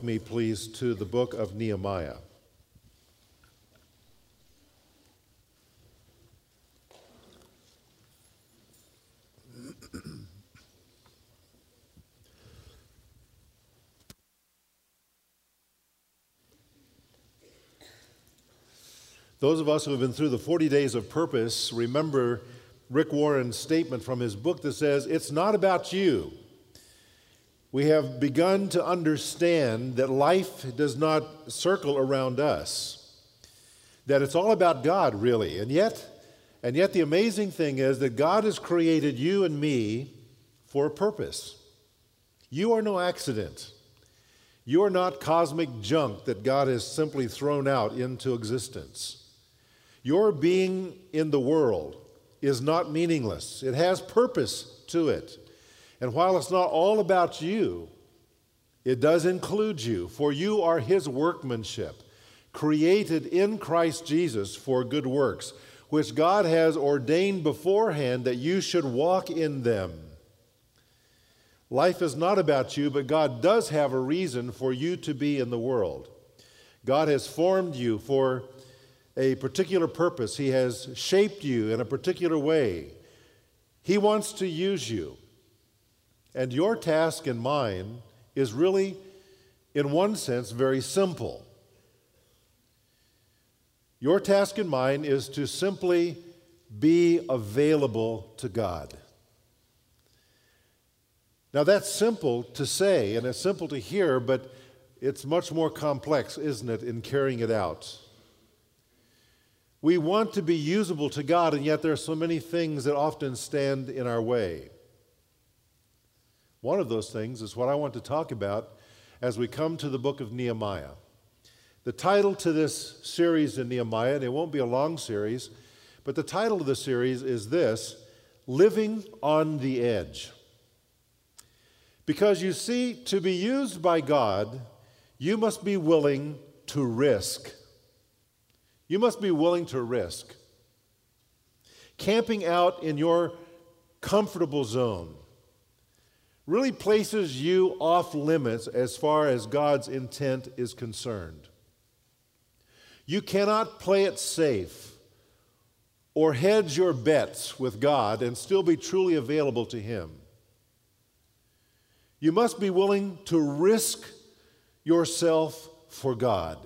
me, please, to the book of Nehemiah. Those of us who have been through the 40 days of purpose remember Rick Warren's statement from his book that says, It's not about you we have begun to understand that life does not circle around us, that it's all about God, really. And yet, and yet the amazing thing is that God has created you and me for a purpose. You are no accident. You are not cosmic junk that God has simply thrown out into existence. Your being in the world is not meaningless, it has purpose to it. And while it's not all about you, it does include you, for you are his workmanship, created in Christ Jesus for good works, which God has ordained beforehand that you should walk in them. Life is not about you, but God does have a reason for you to be in the world. God has formed you for a particular purpose, He has shaped you in a particular way. He wants to use you. And your task and mine is really, in one sense, very simple. Your task and mine is to simply be available to God. Now, that's simple to say and it's simple to hear, but it's much more complex, isn't it, in carrying it out? We want to be usable to God, and yet there are so many things that often stand in our way. One of those things is what I want to talk about as we come to the book of Nehemiah. The title to this series in Nehemiah, and it won't be a long series, but the title of the series is this Living on the Edge. Because you see, to be used by God, you must be willing to risk. You must be willing to risk. Camping out in your comfortable zone really places you off limits as far as God's intent is concerned. You cannot play it safe or hedge your bets with God and still be truly available to Him. You must be willing to risk yourself for God.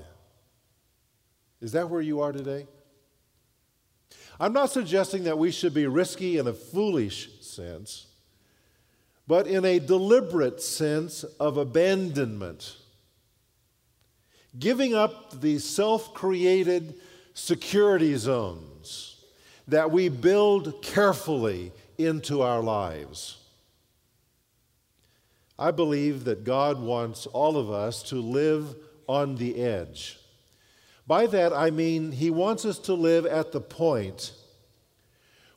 Is that where you are today? I'm not suggesting that we should be risky in a foolish sense but in a deliberate sense of abandonment. Giving up the self created security zones that we build carefully into our lives. I believe that God wants all of us to live on the edge. By that, I mean He wants us to live at the point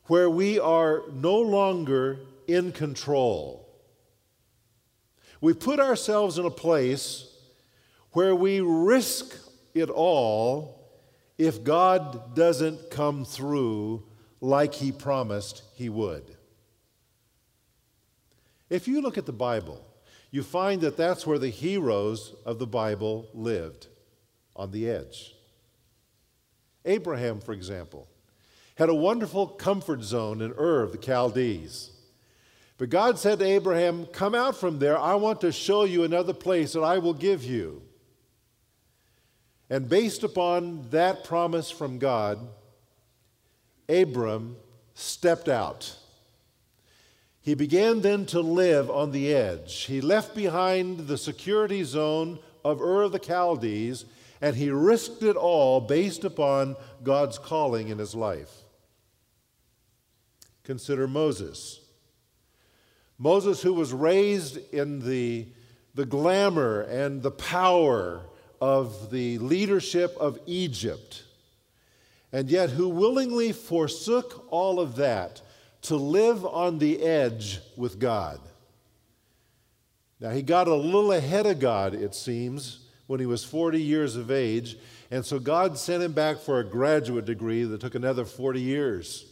where we are no longer in control. We put ourselves in a place where we risk it all if God doesn't come through like He promised He would. If you look at the Bible, you find that that's where the heroes of the Bible lived on the edge. Abraham, for example, had a wonderful comfort zone in Ur of the Chaldees. But God said to Abraham, Come out from there. I want to show you another place that I will give you. And based upon that promise from God, Abram stepped out. He began then to live on the edge. He left behind the security zone of Ur of the Chaldees, and he risked it all based upon God's calling in his life. Consider Moses. Moses, who was raised in the, the glamour and the power of the leadership of Egypt, and yet who willingly forsook all of that to live on the edge with God. Now, he got a little ahead of God, it seems, when he was 40 years of age, and so God sent him back for a graduate degree that took another 40 years.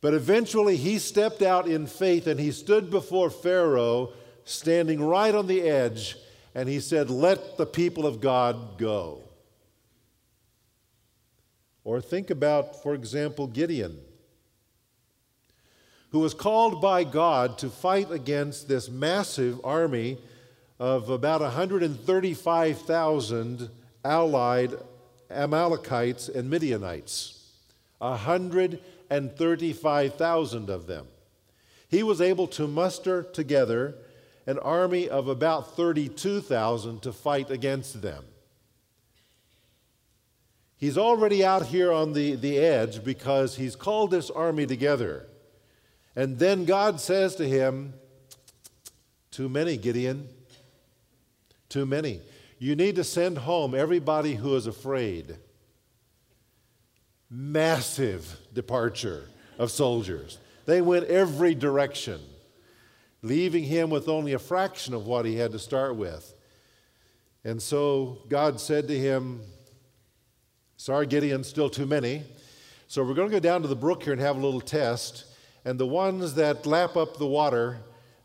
But eventually he stepped out in faith and he stood before Pharaoh standing right on the edge, and he said, Let the people of God go. Or think about, for example, Gideon, who was called by God to fight against this massive army of about 135,000 allied Amalekites and Midianites. 135,000 of them. He was able to muster together an army of about 32,000 to fight against them. He's already out here on the, the edge because he's called this army together. And then God says to him, Too many, Gideon. Too many. You need to send home everybody who is afraid. Massive departure of soldiers. They went every direction, leaving him with only a fraction of what he had to start with. And so God said to him, Sorry, Gideon, still too many. So we're going to go down to the brook here and have a little test. And the ones that lap up the water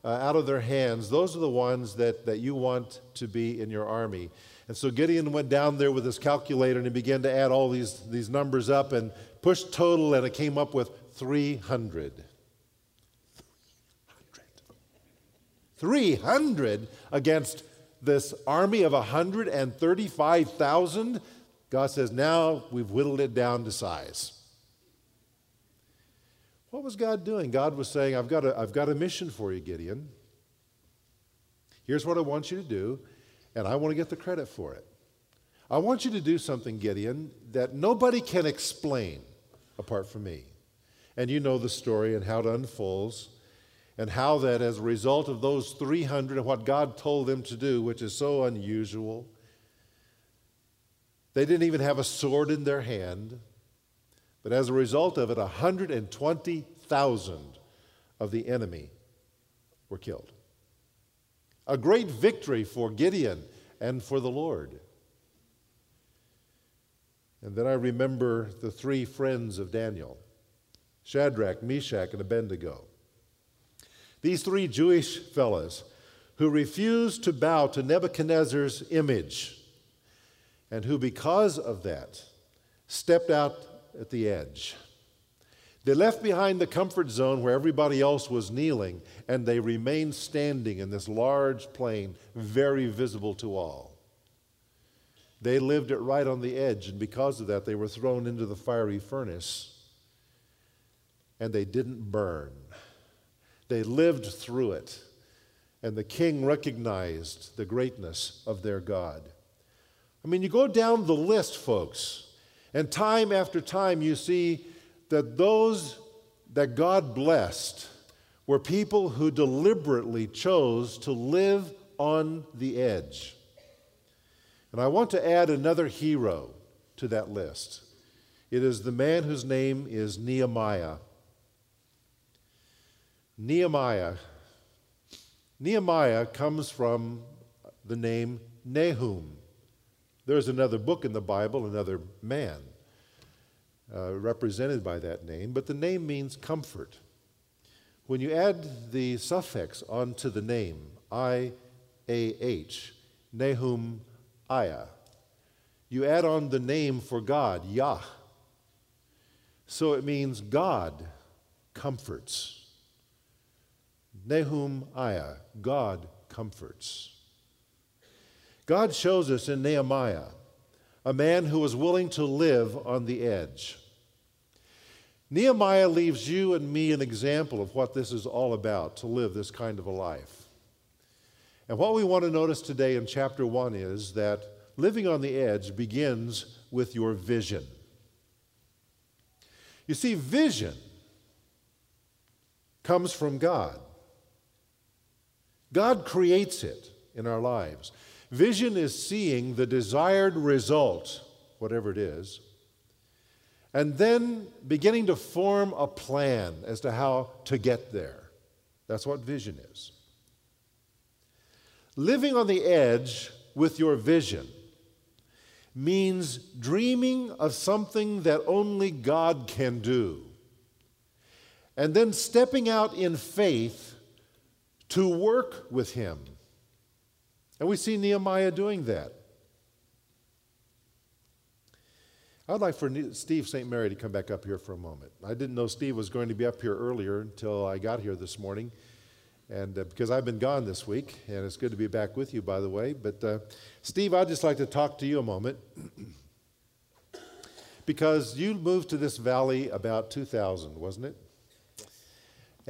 uh, out of their hands, those are the ones that, that you want to be in your army. And so Gideon went down there with his calculator and he began to add all these, these numbers up and pushed total, and it came up with 300. 300. 300 against this army of 135,000 God says, now we've whittled it down to size. What was God doing? God was saying, I've got a, I've got a mission for you, Gideon. Here's what I want you to do, and I want to get the credit for it. I want you to do something, Gideon, that nobody can explain apart from me. And you know the story and how it unfolds, and how that as a result of those 300 and what God told them to do, which is so unusual, they didn't even have a sword in their hand. But as a result of it, 120,000 of the enemy were killed. A great victory for Gideon and for the Lord. And then I remember the three friends of Daniel Shadrach, Meshach, and Abednego. These three Jewish fellows who refused to bow to Nebuchadnezzar's image and who, because of that, stepped out at the edge. They left behind the comfort zone where everybody else was kneeling, and they remained standing in this large plain, very visible to all. They lived it right on the edge, and because of that, they were thrown into the fiery furnace, and they didn't burn. They lived through it, and the king recognized the greatness of their God. I mean, you go down the list, folks, and time after time you see that those that God blessed were people who deliberately chose to live on the edge. And I want to add another hero to that list. It is the man whose name is Nehemiah. Nehemiah. Nehemiah comes from the name Nahum. There's another book in the Bible, another man uh, represented by that name, but the name means comfort. When you add the suffix onto the name, I A H, Nahum Aya, you add on the name for God, Yah. So it means God comforts. Nahum Aya, God comforts. God shows us in Nehemiah a man who was willing to live on the edge. Nehemiah leaves you and me an example of what this is all about to live this kind of a life. And what we want to notice today in chapter 1 is that living on the edge begins with your vision. You see, vision comes from God. God creates it in our lives. Vision is seeing the desired result, whatever it is, and then beginning to form a plan as to how to get there. That's what vision is. Living on the edge with your vision means dreaming of something that only God can do, and then stepping out in faith to work with him. And we see Nehemiah doing that. I'd like for Steve St. Mary to come back up here for a moment. I didn't know Steve was going to be up here earlier until I got here this morning. And uh, because I've been gone this week, and it's good to be back with you, by the way. But uh, Steve, I'd just like to talk to you a moment. because you moved to this valley about 2000, wasn't it?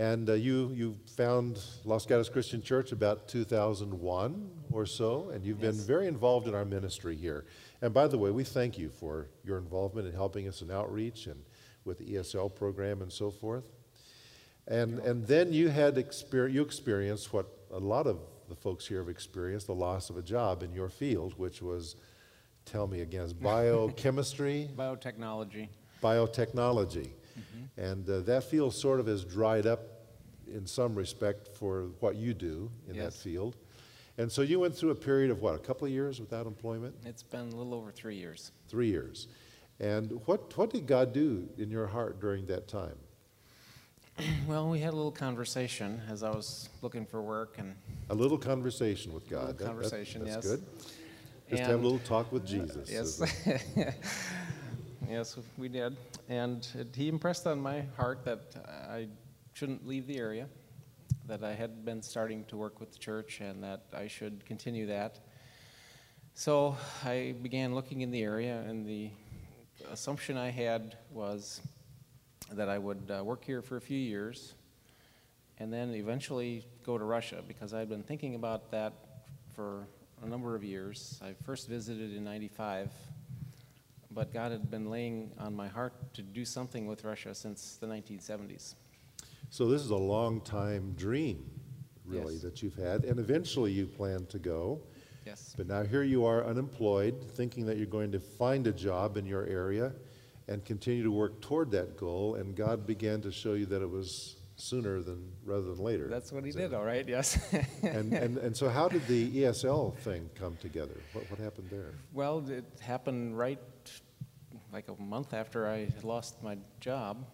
And uh, you, you found Los Gatos Christian Church about 2001 or so, and you've yes. been very involved in our ministry here. And by the way, we thank you for your involvement in helping us in outreach and with the ESL program and so forth. And, and then you had exper- you experienced what a lot of the folks here have experienced the loss of a job in your field, which was, tell me again, biochemistry? Biotechnology. Biotechnology. Mm-hmm. And uh, that field sort of has dried up in some respect for what you do in yes. that field. And so you went through a period of what, a couple of years without employment? It's been a little over three years. Three years. And what, what did God do in your heart during that time? Well, we had a little conversation as I was looking for work, and a little conversation with God. A little conversation, that, that's yes. good. Just and have a little talk with Jesus. Uh, yes. yes, we did, and it, he impressed on my heart that I shouldn't leave the area that I had been starting to work with the church and that I should continue that. So I began looking in the area, and the assumption I had was that I would uh, work here for a few years and then eventually go to Russia because I'd been thinking about that for a number of years. I first visited in 95, but God had been laying on my heart to do something with Russia since the 1970s. So this is a long time dream, really, yes. that you've had, and eventually you plan to go. Yes. But now here you are unemployed, thinking that you're going to find a job in your area and continue to work toward that goal, and God began to show you that it was sooner than rather than later. That's what he so, did, all right, yes. and, and, and so how did the ESL thing come together? What, what happened there? Well, it happened right like a month after I lost my job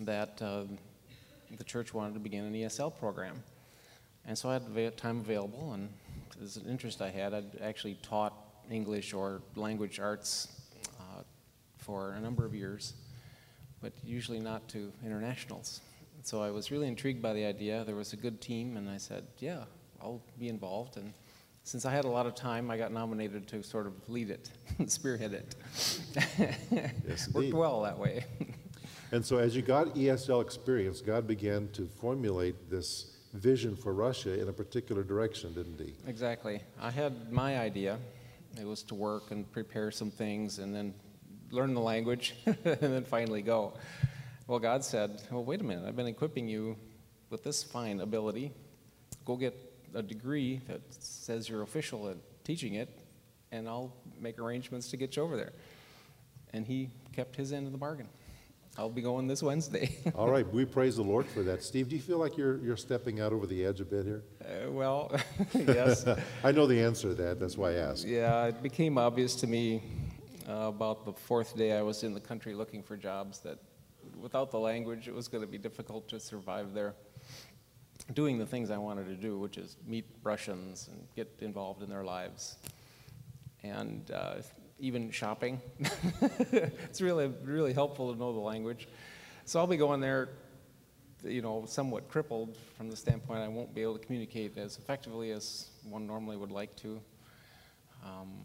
that uh, the church wanted to begin an ESL program. And so I had time available, and it was an interest I had. I'd actually taught English or language arts uh, for a number of years, but usually not to internationals. So I was really intrigued by the idea. There was a good team, and I said, yeah, I'll be involved. And since I had a lot of time, I got nominated to sort of lead it, spearhead it. yes, Worked well that way. And so, as you got ESL experience, God began to formulate this vision for Russia in a particular direction, didn't He? Exactly. I had my idea. It was to work and prepare some things and then learn the language and then finally go. Well, God said, Well, wait a minute. I've been equipping you with this fine ability. Go get a degree that says you're official at teaching it, and I'll make arrangements to get you over there. And He kept His end of the bargain. I'll be going this Wednesday. All right, we praise the Lord for that. Steve, do you feel like you're, you're stepping out over the edge a bit here? Uh, well, yes. I know the answer to that, that's why I asked. Yeah, it became obvious to me uh, about the fourth day I was in the country looking for jobs that without the language, it was going to be difficult to survive there doing the things I wanted to do, which is meet Russians and get involved in their lives. And uh, even shopping. it's really, really helpful to know the language. So I'll be going there, you know, somewhat crippled from the standpoint I won't be able to communicate as effectively as one normally would like to. Um,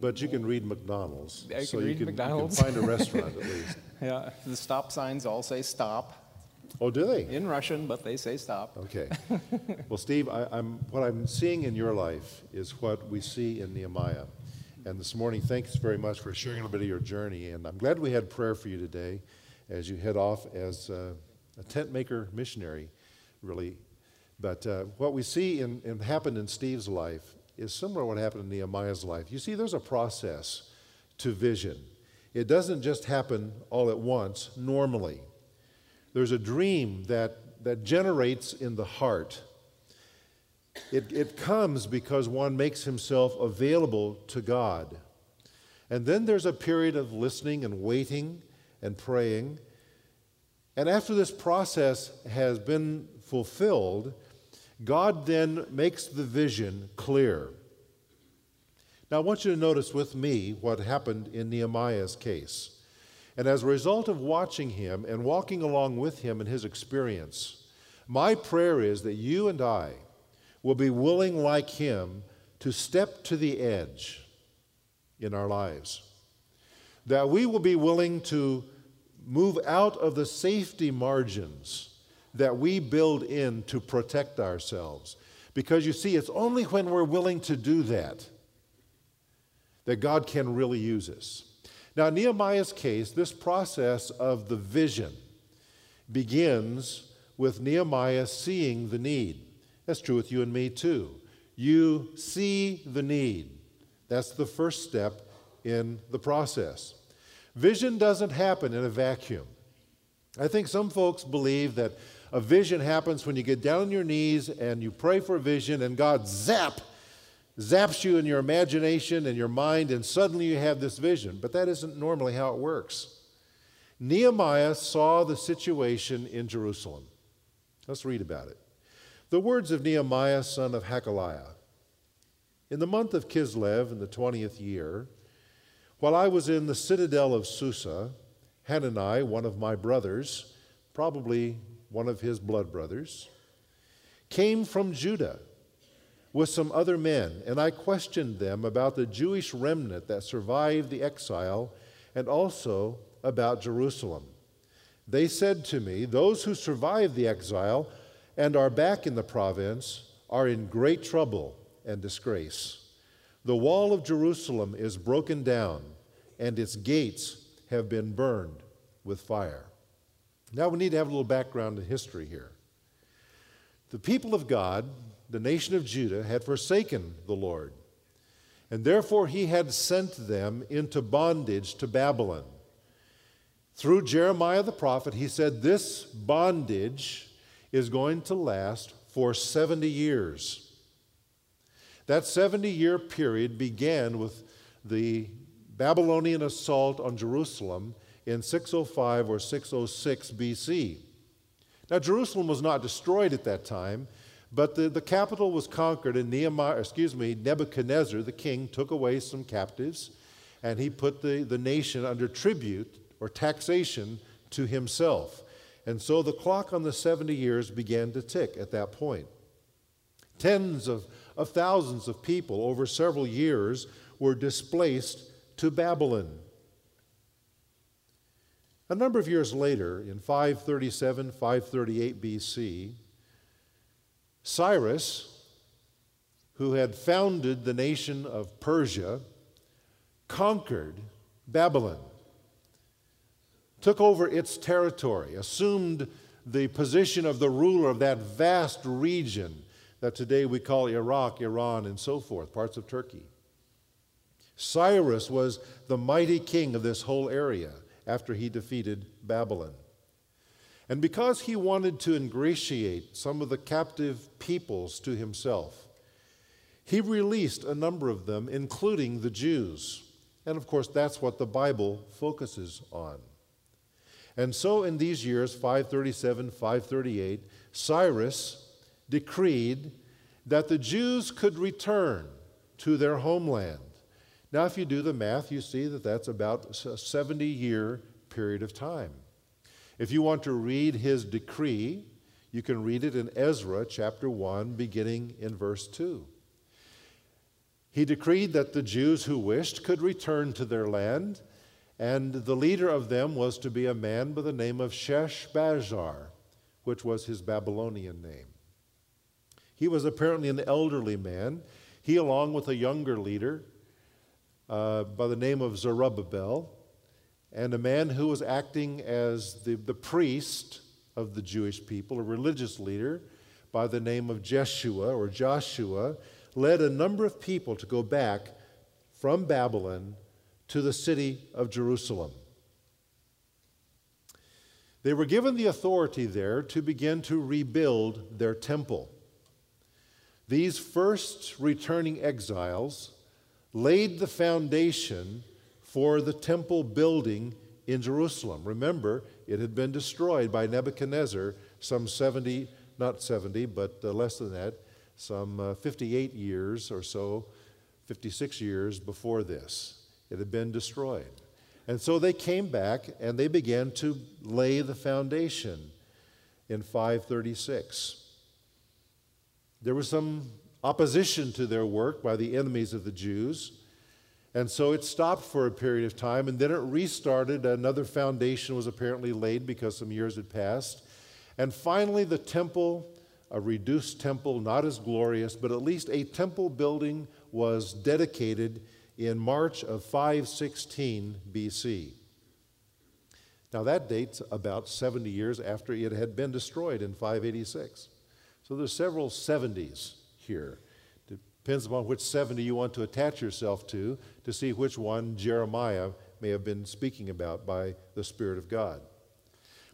but you can read McDonald's. I so can you can, McDonald's. You can find a restaurant at least. Yeah, the stop signs all say stop. Oh, do they? In Russian, but they say stop. Okay. well, Steve, I, am what I'm seeing in your life is what we see in Nehemiah. And this morning, thanks very much for sharing a little bit of your journey. And I'm glad we had prayer for you today as you head off as uh, a tent maker missionary, really. But uh, what we see in, in, happened in Steve's life is similar to what happened in Nehemiah's life. You see, there's a process to vision. It doesn't just happen all at once, normally. There's a dream that, that generates in the heart it, it comes because one makes himself available to God. And then there's a period of listening and waiting and praying. And after this process has been fulfilled, God then makes the vision clear. Now, I want you to notice with me what happened in Nehemiah's case. And as a result of watching him and walking along with him in his experience, my prayer is that you and I will be willing, like him, to step to the edge in our lives. That we will be willing to move out of the safety margins that we build in to protect ourselves. Because you see, it's only when we're willing to do that that God can really use us. Now, in Nehemiah's case, this process of the vision begins with Nehemiah seeing the need. That's true with you and me too. You see the need. That's the first step in the process. Vision doesn't happen in a vacuum. I think some folks believe that a vision happens when you get down on your knees and you pray for vision and God zap zaps you in your imagination and your mind and suddenly you have this vision. But that isn't normally how it works. Nehemiah saw the situation in Jerusalem. Let's read about it. The words of Nehemiah, son of Hakaliah. In the month of Kislev, in the 20th year, while I was in the citadel of Susa, Hanani, one of my brothers, probably one of his blood brothers, came from Judah with some other men, and I questioned them about the Jewish remnant that survived the exile and also about Jerusalem. They said to me, Those who survived the exile and are back in the province are in great trouble and disgrace. The wall of Jerusalem is broken down, and its gates have been burned with fire. Now we need to have a little background in history here. The people of God, the nation of Judah, had forsaken the Lord, and therefore he had sent them into bondage to Babylon. Through Jeremiah the prophet, he said, This bondage is going to last for 70 years. That 70 year period began with the Babylonian assault on Jerusalem in 605 or 606 BC. Now, Jerusalem was not destroyed at that time, but the, the capital was conquered, and Nehemiah, excuse me, Nebuchadnezzar, the king, took away some captives, and he put the, the nation under tribute or taxation to himself. And so the clock on the 70 years began to tick at that point. Tens of, of thousands of people over several years were displaced to Babylon. A number of years later, in 537, 538 BC, Cyrus, who had founded the nation of Persia, conquered Babylon, took over its territory, assumed the position of the ruler of that vast region that today we call Iraq, Iran, and so forth, parts of Turkey. Cyrus was the mighty king of this whole area after he defeated Babylon. And because he wanted to ingratiate some of the captive peoples to himself, he released a number of them, including the Jews. And of course, that's what the Bible focuses on. And so, in these years, 537, 538, Cyrus decreed that the Jews could return to their homeland. Now, if you do the math, you see that that's about a 70 year period of time. If you want to read his decree, you can read it in Ezra chapter 1, beginning in verse 2. He decreed that the Jews who wished could return to their land, and the leader of them was to be a man by the name of Sheshbazzar, which was his Babylonian name. He was apparently an elderly man. He, along with a younger leader, uh, by the name of Zerubbabel, and a man who was acting as the, the priest of the Jewish people, a religious leader by the name of Jeshua or Joshua, led a number of people to go back from Babylon to the city of Jerusalem. They were given the authority there to begin to rebuild their temple. These first returning exiles laid the foundation for the temple building in Jerusalem. Remember, it had been destroyed by Nebuchadnezzar some 70, not 70, but uh, less than that, some uh, 58 years or so, 56 years before this. It had been destroyed. And so they came back and they began to lay the foundation in 536. There was some opposition to their work by the enemies of the Jews. And so it stopped for a period of time and then it restarted. Another foundation was apparently laid because some years had passed. And finally, the temple, a reduced temple, not as glorious, but at least a temple building was dedicated in March of 516 BC. Now, that dates about 70 years after it had been destroyed in 586. So there's several 70s here. Depends upon which 70 you want to attach yourself to to see which one Jeremiah may have been speaking about by the Spirit of God.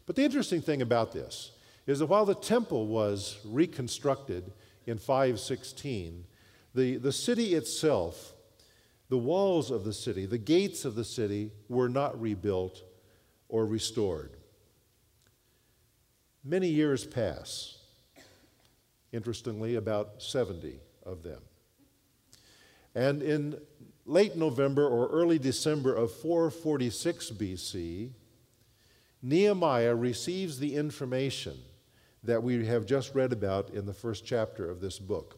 But the interesting thing about this is that while the temple was reconstructed in 516, the, the city itself, the walls of the city, the gates of the city were not rebuilt or restored. Many years pass. Interestingly, about 70 of them. And in late November or early December of 446 BC, Nehemiah receives the information that we have just read about in the first chapter of this book.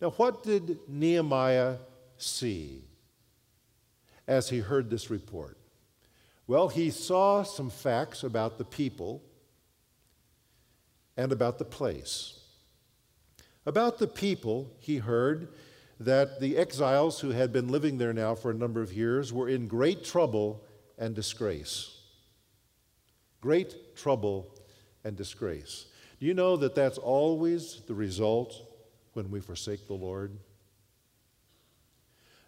Now, what did Nehemiah see as he heard this report? Well, he saw some facts about the people and about the place. About the people, he heard that the exiles who had been living there now for a number of years were in great trouble and disgrace. Great trouble and disgrace. Do you know that that's always the result when we forsake the Lord?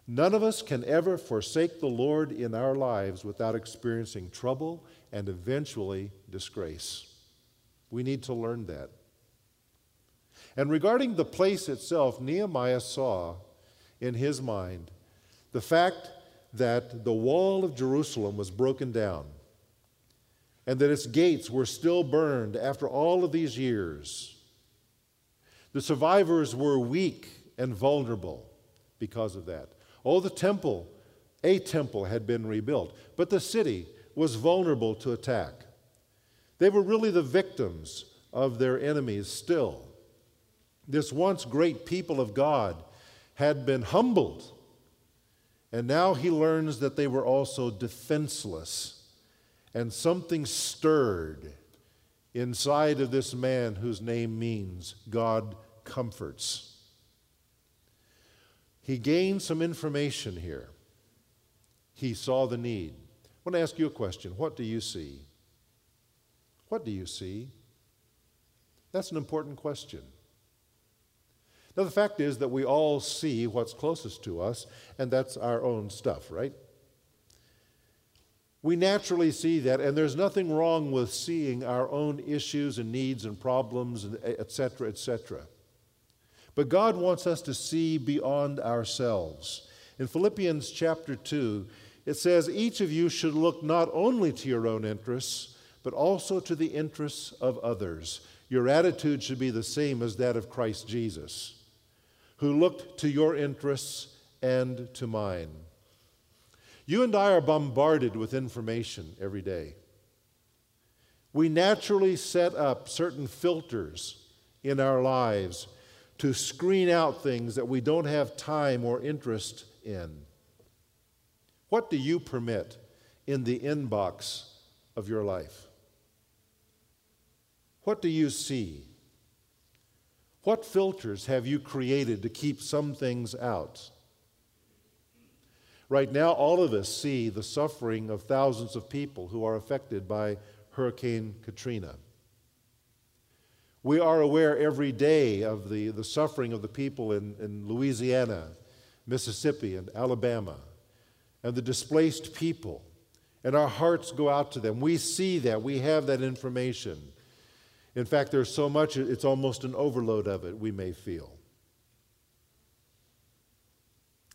None of us can ever forsake the Lord in our lives without experiencing trouble and eventually disgrace. We need to learn that. And regarding the place itself, Nehemiah saw in his mind the fact that the wall of Jerusalem was broken down and that its gates were still burned after all of these years. The survivors were weak and vulnerable because of that. Oh, the temple, a temple had been rebuilt, but the city was vulnerable to attack. They were really the victims of their enemies still. This once great people of God had been humbled, and now he learns that they were also defenseless. And something stirred inside of this man whose name means God comforts. He gained some information here. He saw the need. I want to ask you a question. What do you see? What do you see? That's an important question. Now, the fact is that we all see what's closest to us, and that's our own stuff, right? We naturally see that, and there's nothing wrong with seeing our own issues and needs and problems, and et cetera, et cetera. But God wants us to see beyond ourselves. In Philippians chapter 2, it says, Each of you should look not only to your own interests, but also to the interests of others. Your attitude should be the same as that of Christ Jesus who looked to your interests and to mine. You and I are bombarded with information every day. We naturally set up certain filters in our lives to screen out things that we don't have time or interest in. What do you permit in the inbox of your life? What do you see? What filters have you created to keep some things out? Right now, all of us see the suffering of thousands of people who are affected by Hurricane Katrina. We are aware every day of the, the suffering of the people in, in Louisiana, Mississippi, and Alabama, and the displaced people. And our hearts go out to them. We see that, we have that information. In fact, there's so much, it's almost an overload of it, we may feel.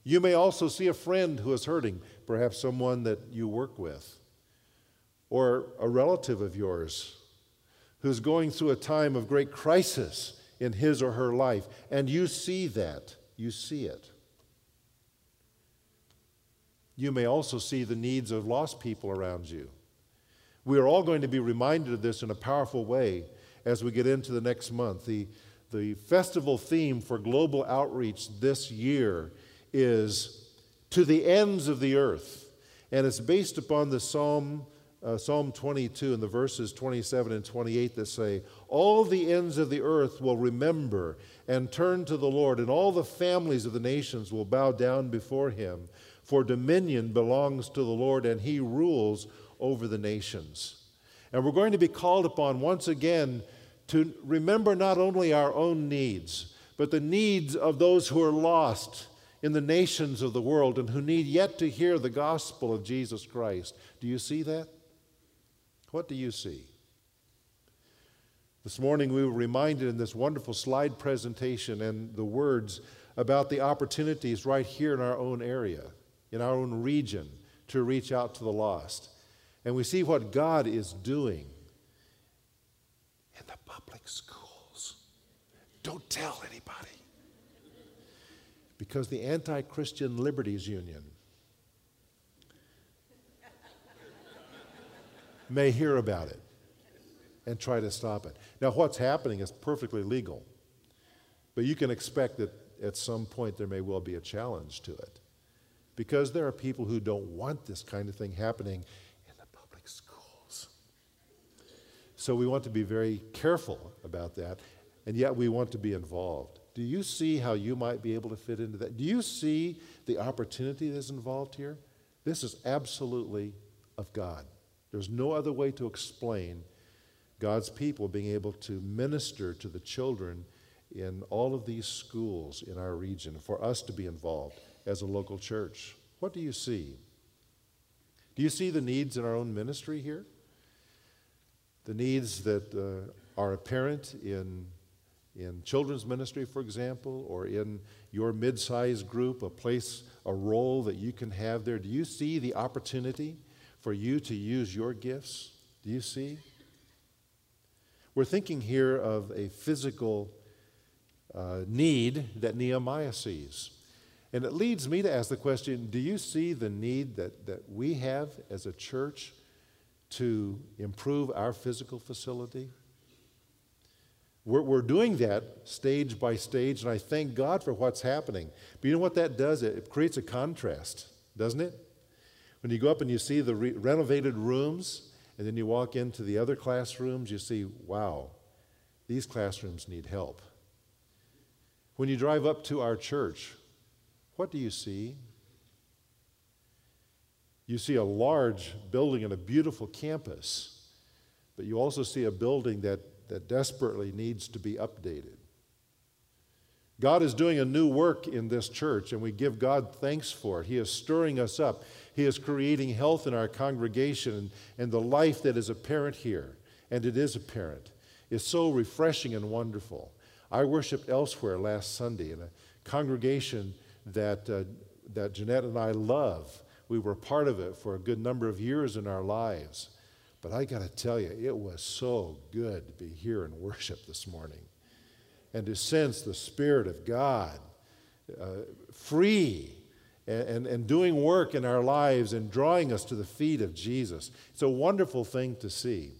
You may also see a friend who is hurting, perhaps someone that you work with, or a relative of yours who's going through a time of great crisis in his or her life, and you see that. You see it. You may also see the needs of lost people around you. We are all going to be reminded of this in a powerful way as we get into the next month. The, the festival theme for global outreach this year is To the Ends of the Earth. And it's based upon the Psalm, uh, Psalm 22 and the verses 27 and 28 that say, All the ends of the earth will remember and turn to the Lord, and all the families of the nations will bow down before him. For dominion belongs to the Lord, and he rules over the nations. And we're going to be called upon once again to remember not only our own needs, but the needs of those who are lost in the nations of the world and who need yet to hear the gospel of Jesus Christ. Do you see that? What do you see? This morning we were reminded in this wonderful slide presentation and the words about the opportunities right here in our own area, in our own region, to reach out to the lost. And we see what God is doing in the public schools. Don't tell anybody because the Anti Christian Liberties Union may hear about it and try to stop it. Now, what's happening is perfectly legal, but you can expect that at some point there may well be a challenge to it because there are people who don't want this kind of thing happening in the public schools. So we want to be very careful about that, and yet we want to be involved. Do you see how you might be able to fit into that? Do you see the opportunity that's involved here? This is absolutely of God. There's no other way to explain God's people being able to minister to the children in all of these schools in our region, for us to be involved as a local church. What do you see? Do you see the needs in our own ministry here? The needs that uh, are apparent in in children's ministry, for example, or in your mid sized group, a place, a role that you can have there? Do you see the opportunity for you to use your gifts? Do you see? We're thinking here of a physical uh, need that Nehemiah sees. And it leads me to ask the question do you see the need that, that we have as a church to improve our physical facility? We're, we're doing that stage by stage, and I thank God for what's happening. But you know what that does? It, it creates a contrast, doesn't it? When you go up and you see the re- renovated rooms, and then you walk into the other classrooms, you see, wow, these classrooms need help. When you drive up to our church, what do you see? You see a large building and a beautiful campus, but you also see a building that that desperately needs to be updated. God is doing a new work in this church, and we give God thanks for it. He is stirring us up. He is creating health in our congregation, and the life that is apparent here, and it is apparent, is so refreshing and wonderful. I worshiped elsewhere last Sunday in a congregation that, uh, that Jeanette and I love. We were part of it for a good number of years in our lives. But I got to tell you, it was so good to be here in worship this morning and to sense the Spirit of God uh, free and, and, doing work in our lives and drawing us to the feet of Jesus. It's a wonderful thing to see.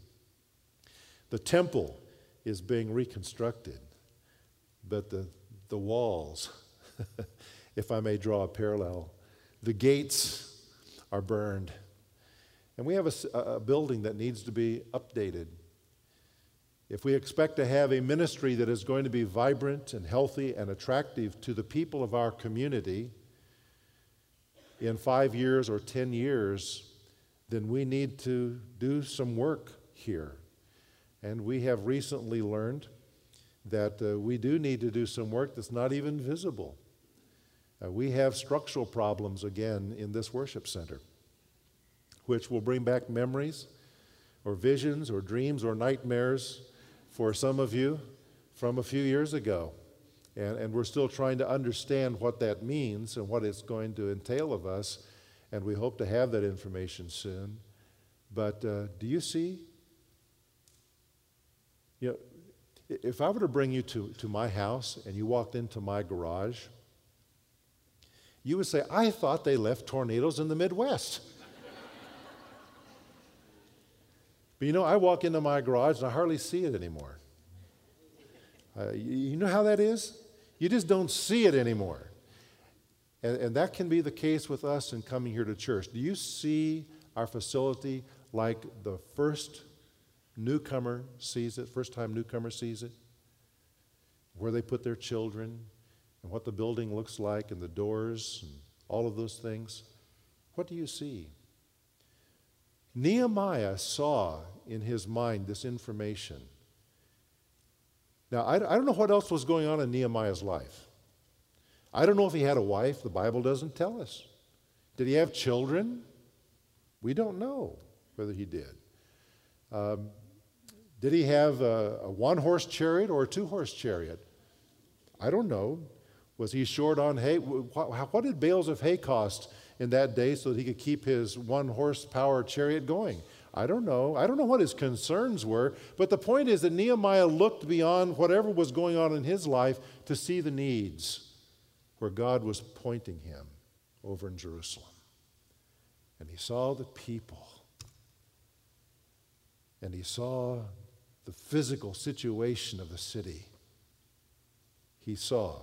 The temple is being reconstructed, but the, the walls, if I may draw a parallel, the gates are burned. And we have a, a building that needs to be updated. If we expect to have a ministry that is going to be vibrant and healthy and attractive to the people of our community in five years or ten years, then we need to do some work here. And we have recently learned that uh, we do need to do some work that's not even visible. Uh, we have structural problems again in this worship center which will bring back memories or visions or dreams or nightmares for some of you from a few years ago. And, and we're still trying to understand what that means and what it's going to entail of us. And we hope to have that information soon. But uh, do you see? You know, if I were to bring you to, to my house and you walked into my garage, you would say, I thought they left tornadoes in the Midwest. but you know, I walk into my garage and I hardly see it anymore. Uh, you know how that is? You just don't see it anymore. And, and that can be the case with us in coming here to church. Do you see our facility like the first newcomer sees it, first time newcomer sees it? Where they put their children and what the building looks like and the doors and all of those things? What do you see? Nehemiah saw in his mind this information. Now, I, I don't know what else was going on in Nehemiah's life. I don't know if he had a wife. The Bible doesn't tell us. Did he have children? We don't know whether he did. Um, did he have a, a one horse chariot or a two horse chariot? I don't know. Was he short on hay? What, what did bales of hay cost in that day so that he could keep his one horsepower chariot going? I don't know. I don't know what his concerns were, but the point is that Nehemiah looked beyond whatever was going on in his life to see the needs where God was pointing him over in Jerusalem. And he saw the people, and he saw the physical situation of the city. He saw.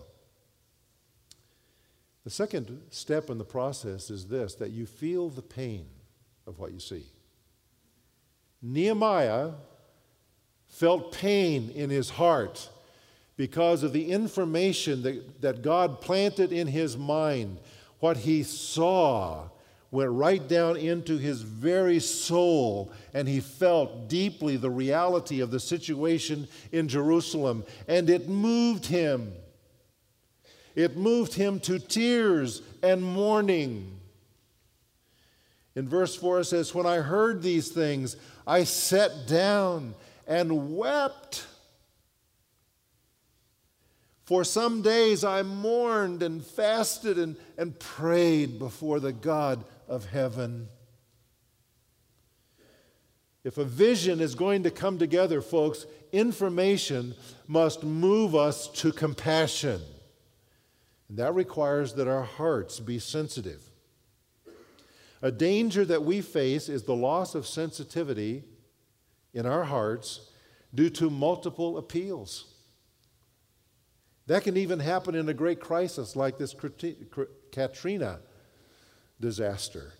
The second step in the process is this that you feel the pain of what you see. Nehemiah felt pain in his heart because of the information that, that God planted in his mind. What he saw went right down into his very soul, and he felt deeply the reality of the situation in Jerusalem, and it moved him. It moved him to tears and mourning. In verse 4 it says, When I heard these things, I sat down and wept. For some days I mourned and fasted and, and prayed before the God of heaven. If a vision is going to come together, folks, information must move us to compassion. And that requires that our hearts be sensitive. A danger that we face is the loss of sensitivity in our hearts due to multiple appeals. That can even happen in a great crisis like this Katrina disaster.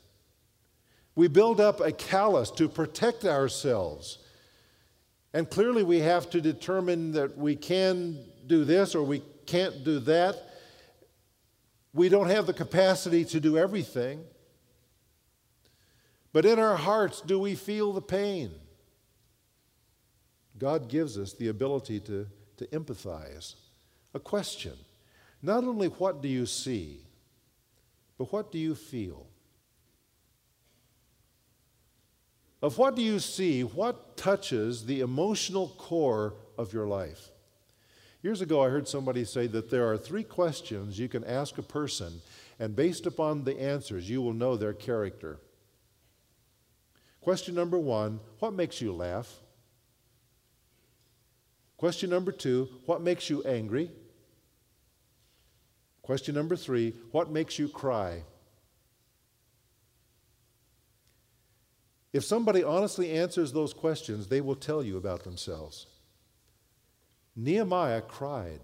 We build up a callus to protect ourselves. And clearly, we have to determine that we can do this or we can't do that. We don't have the capacity to do everything. But in our hearts, do we feel the pain? God gives us the ability to, to empathize. A question not only what do you see, but what do you feel? Of what do you see? What touches the emotional core of your life? Years ago, I heard somebody say that there are three questions you can ask a person, and based upon the answers, you will know their character. Question number one What makes you laugh? Question number two What makes you angry? Question number three What makes you cry? If somebody honestly answers those questions, they will tell you about themselves. Nehemiah cried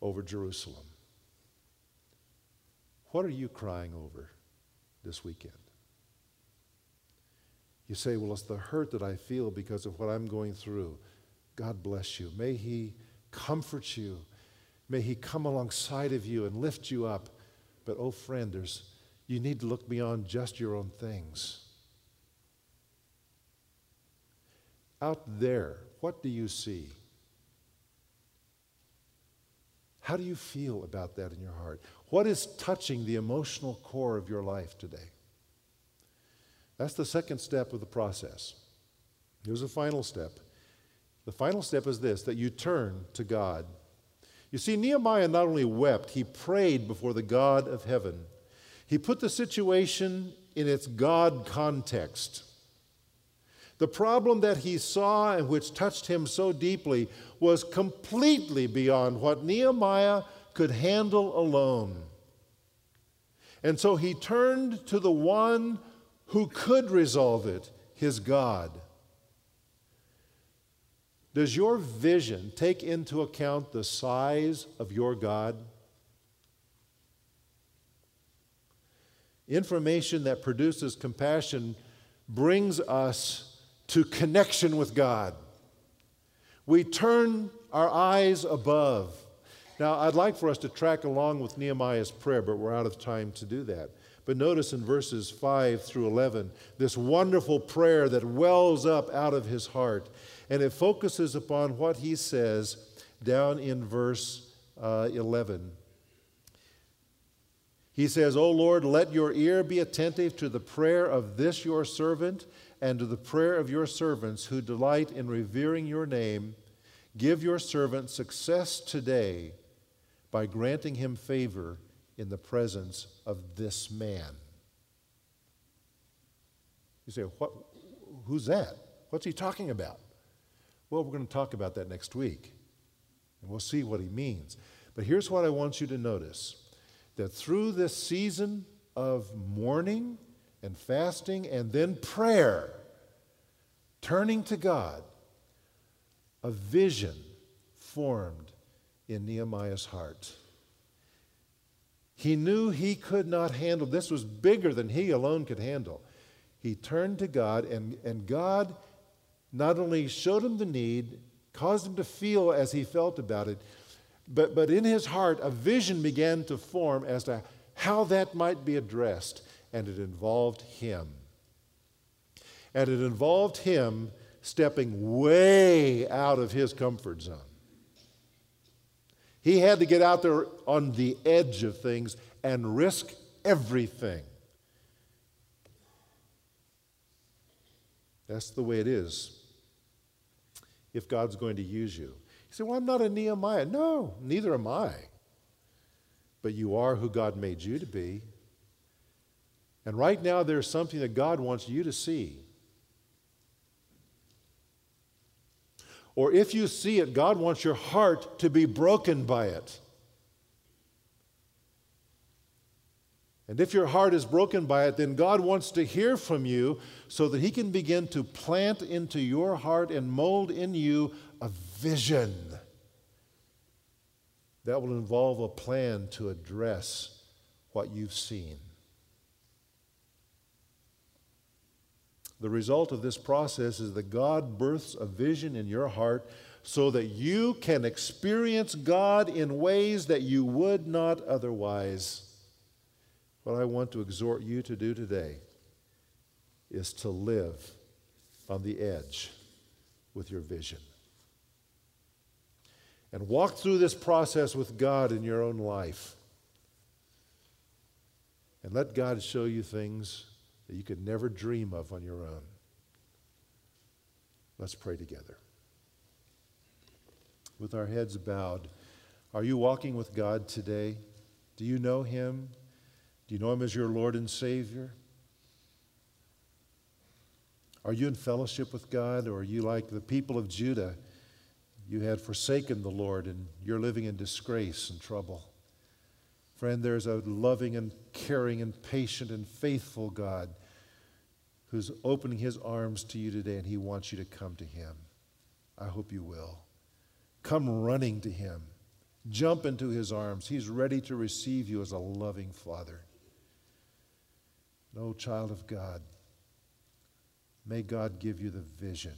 over Jerusalem. What are you crying over this weekend? You say, Well, it's the hurt that I feel because of what I'm going through. God bless you. May He comfort you. May He come alongside of you and lift you up. But, oh, friend, there's, you need to look beyond just your own things. Out there, what do you see? How do you feel about that in your heart? What is touching the emotional core of your life today? That's the second step of the process. Here's a final step. The final step is this that you turn to God. You see, Nehemiah not only wept, he prayed before the God of heaven. He put the situation in its God context. The problem that he saw and which touched him so deeply was completely beyond what Nehemiah could handle alone. And so he turned to the one who could resolve it, his God. Does your vision take into account the size of your God? Information that produces compassion brings us to connection with God. We turn our eyes above. Now, I'd like for us to track along with Nehemiah's prayer, but we're out of time to do that. But notice in verses 5 through 11 this wonderful prayer that wells up out of his heart. And it focuses upon what he says down in verse uh, 11. He says, O Lord, let your ear be attentive to the prayer of this your servant and to the prayer of your servants who delight in revering your name. Give your servant success today by granting him favor in the presence of this man. You say, what, who's that? What's he talking about? Well, we're going to talk about that next week, and we'll see what he means. But here's what I want you to notice that through this season of mourning and fasting and then prayer, turning to God, a vision formed in Nehemiah's heart. He knew he could not handle, this was bigger than he alone could handle. He turned to God, and, and God not only showed him the need, caused him to feel as he felt about it, but, but in his heart, a vision began to form as to how that might be addressed, and it involved him. And it involved him stepping way out of his comfort zone. He had to get out there on the edge of things and risk everything. That's the way it is if God's going to use you. You say, Well, I'm not a Nehemiah. No, neither am I. But you are who God made you to be. And right now, there's something that God wants you to see. Or if you see it, God wants your heart to be broken by it. And if your heart is broken by it, then God wants to hear from you so that He can begin to plant into your heart and mold in you a vision that will involve a plan to address what you've seen. The result of this process is that God births a vision in your heart so that you can experience God in ways that you would not otherwise. What I want to exhort you to do today is to live on the edge with your vision and walk through this process with God in your own life. And let God show you things that you could never dream of on your own. Let's pray together. With our heads bowed, are you walking with God today? Do you know Him? Do you know Him as your Lord and Savior? Are you in fellowship with God, or are you like the people of Judah? You had forsaken the Lord and you're living in disgrace and trouble. Friend, there's a loving and caring and patient and faithful God who's opening his arms to you today and he wants you to come to him. I hope you will. Come running to him. Jump into his arms. He's ready to receive you as a loving father. No child of God, may God give you the vision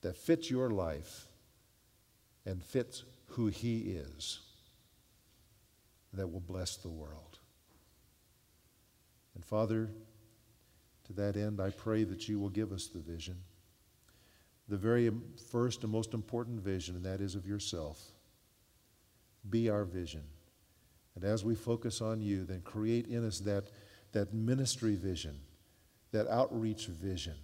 that fits your life and fits who He is that will bless the world. And Father, to that end, I pray that you will give us the vision, the very first and most important vision, and that is of yourself. Be our vision. And as we focus on you, then create in us that, that ministry vision, that outreach vision,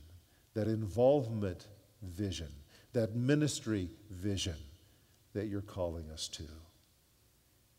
that involvement vision, that ministry vision that you're calling us to.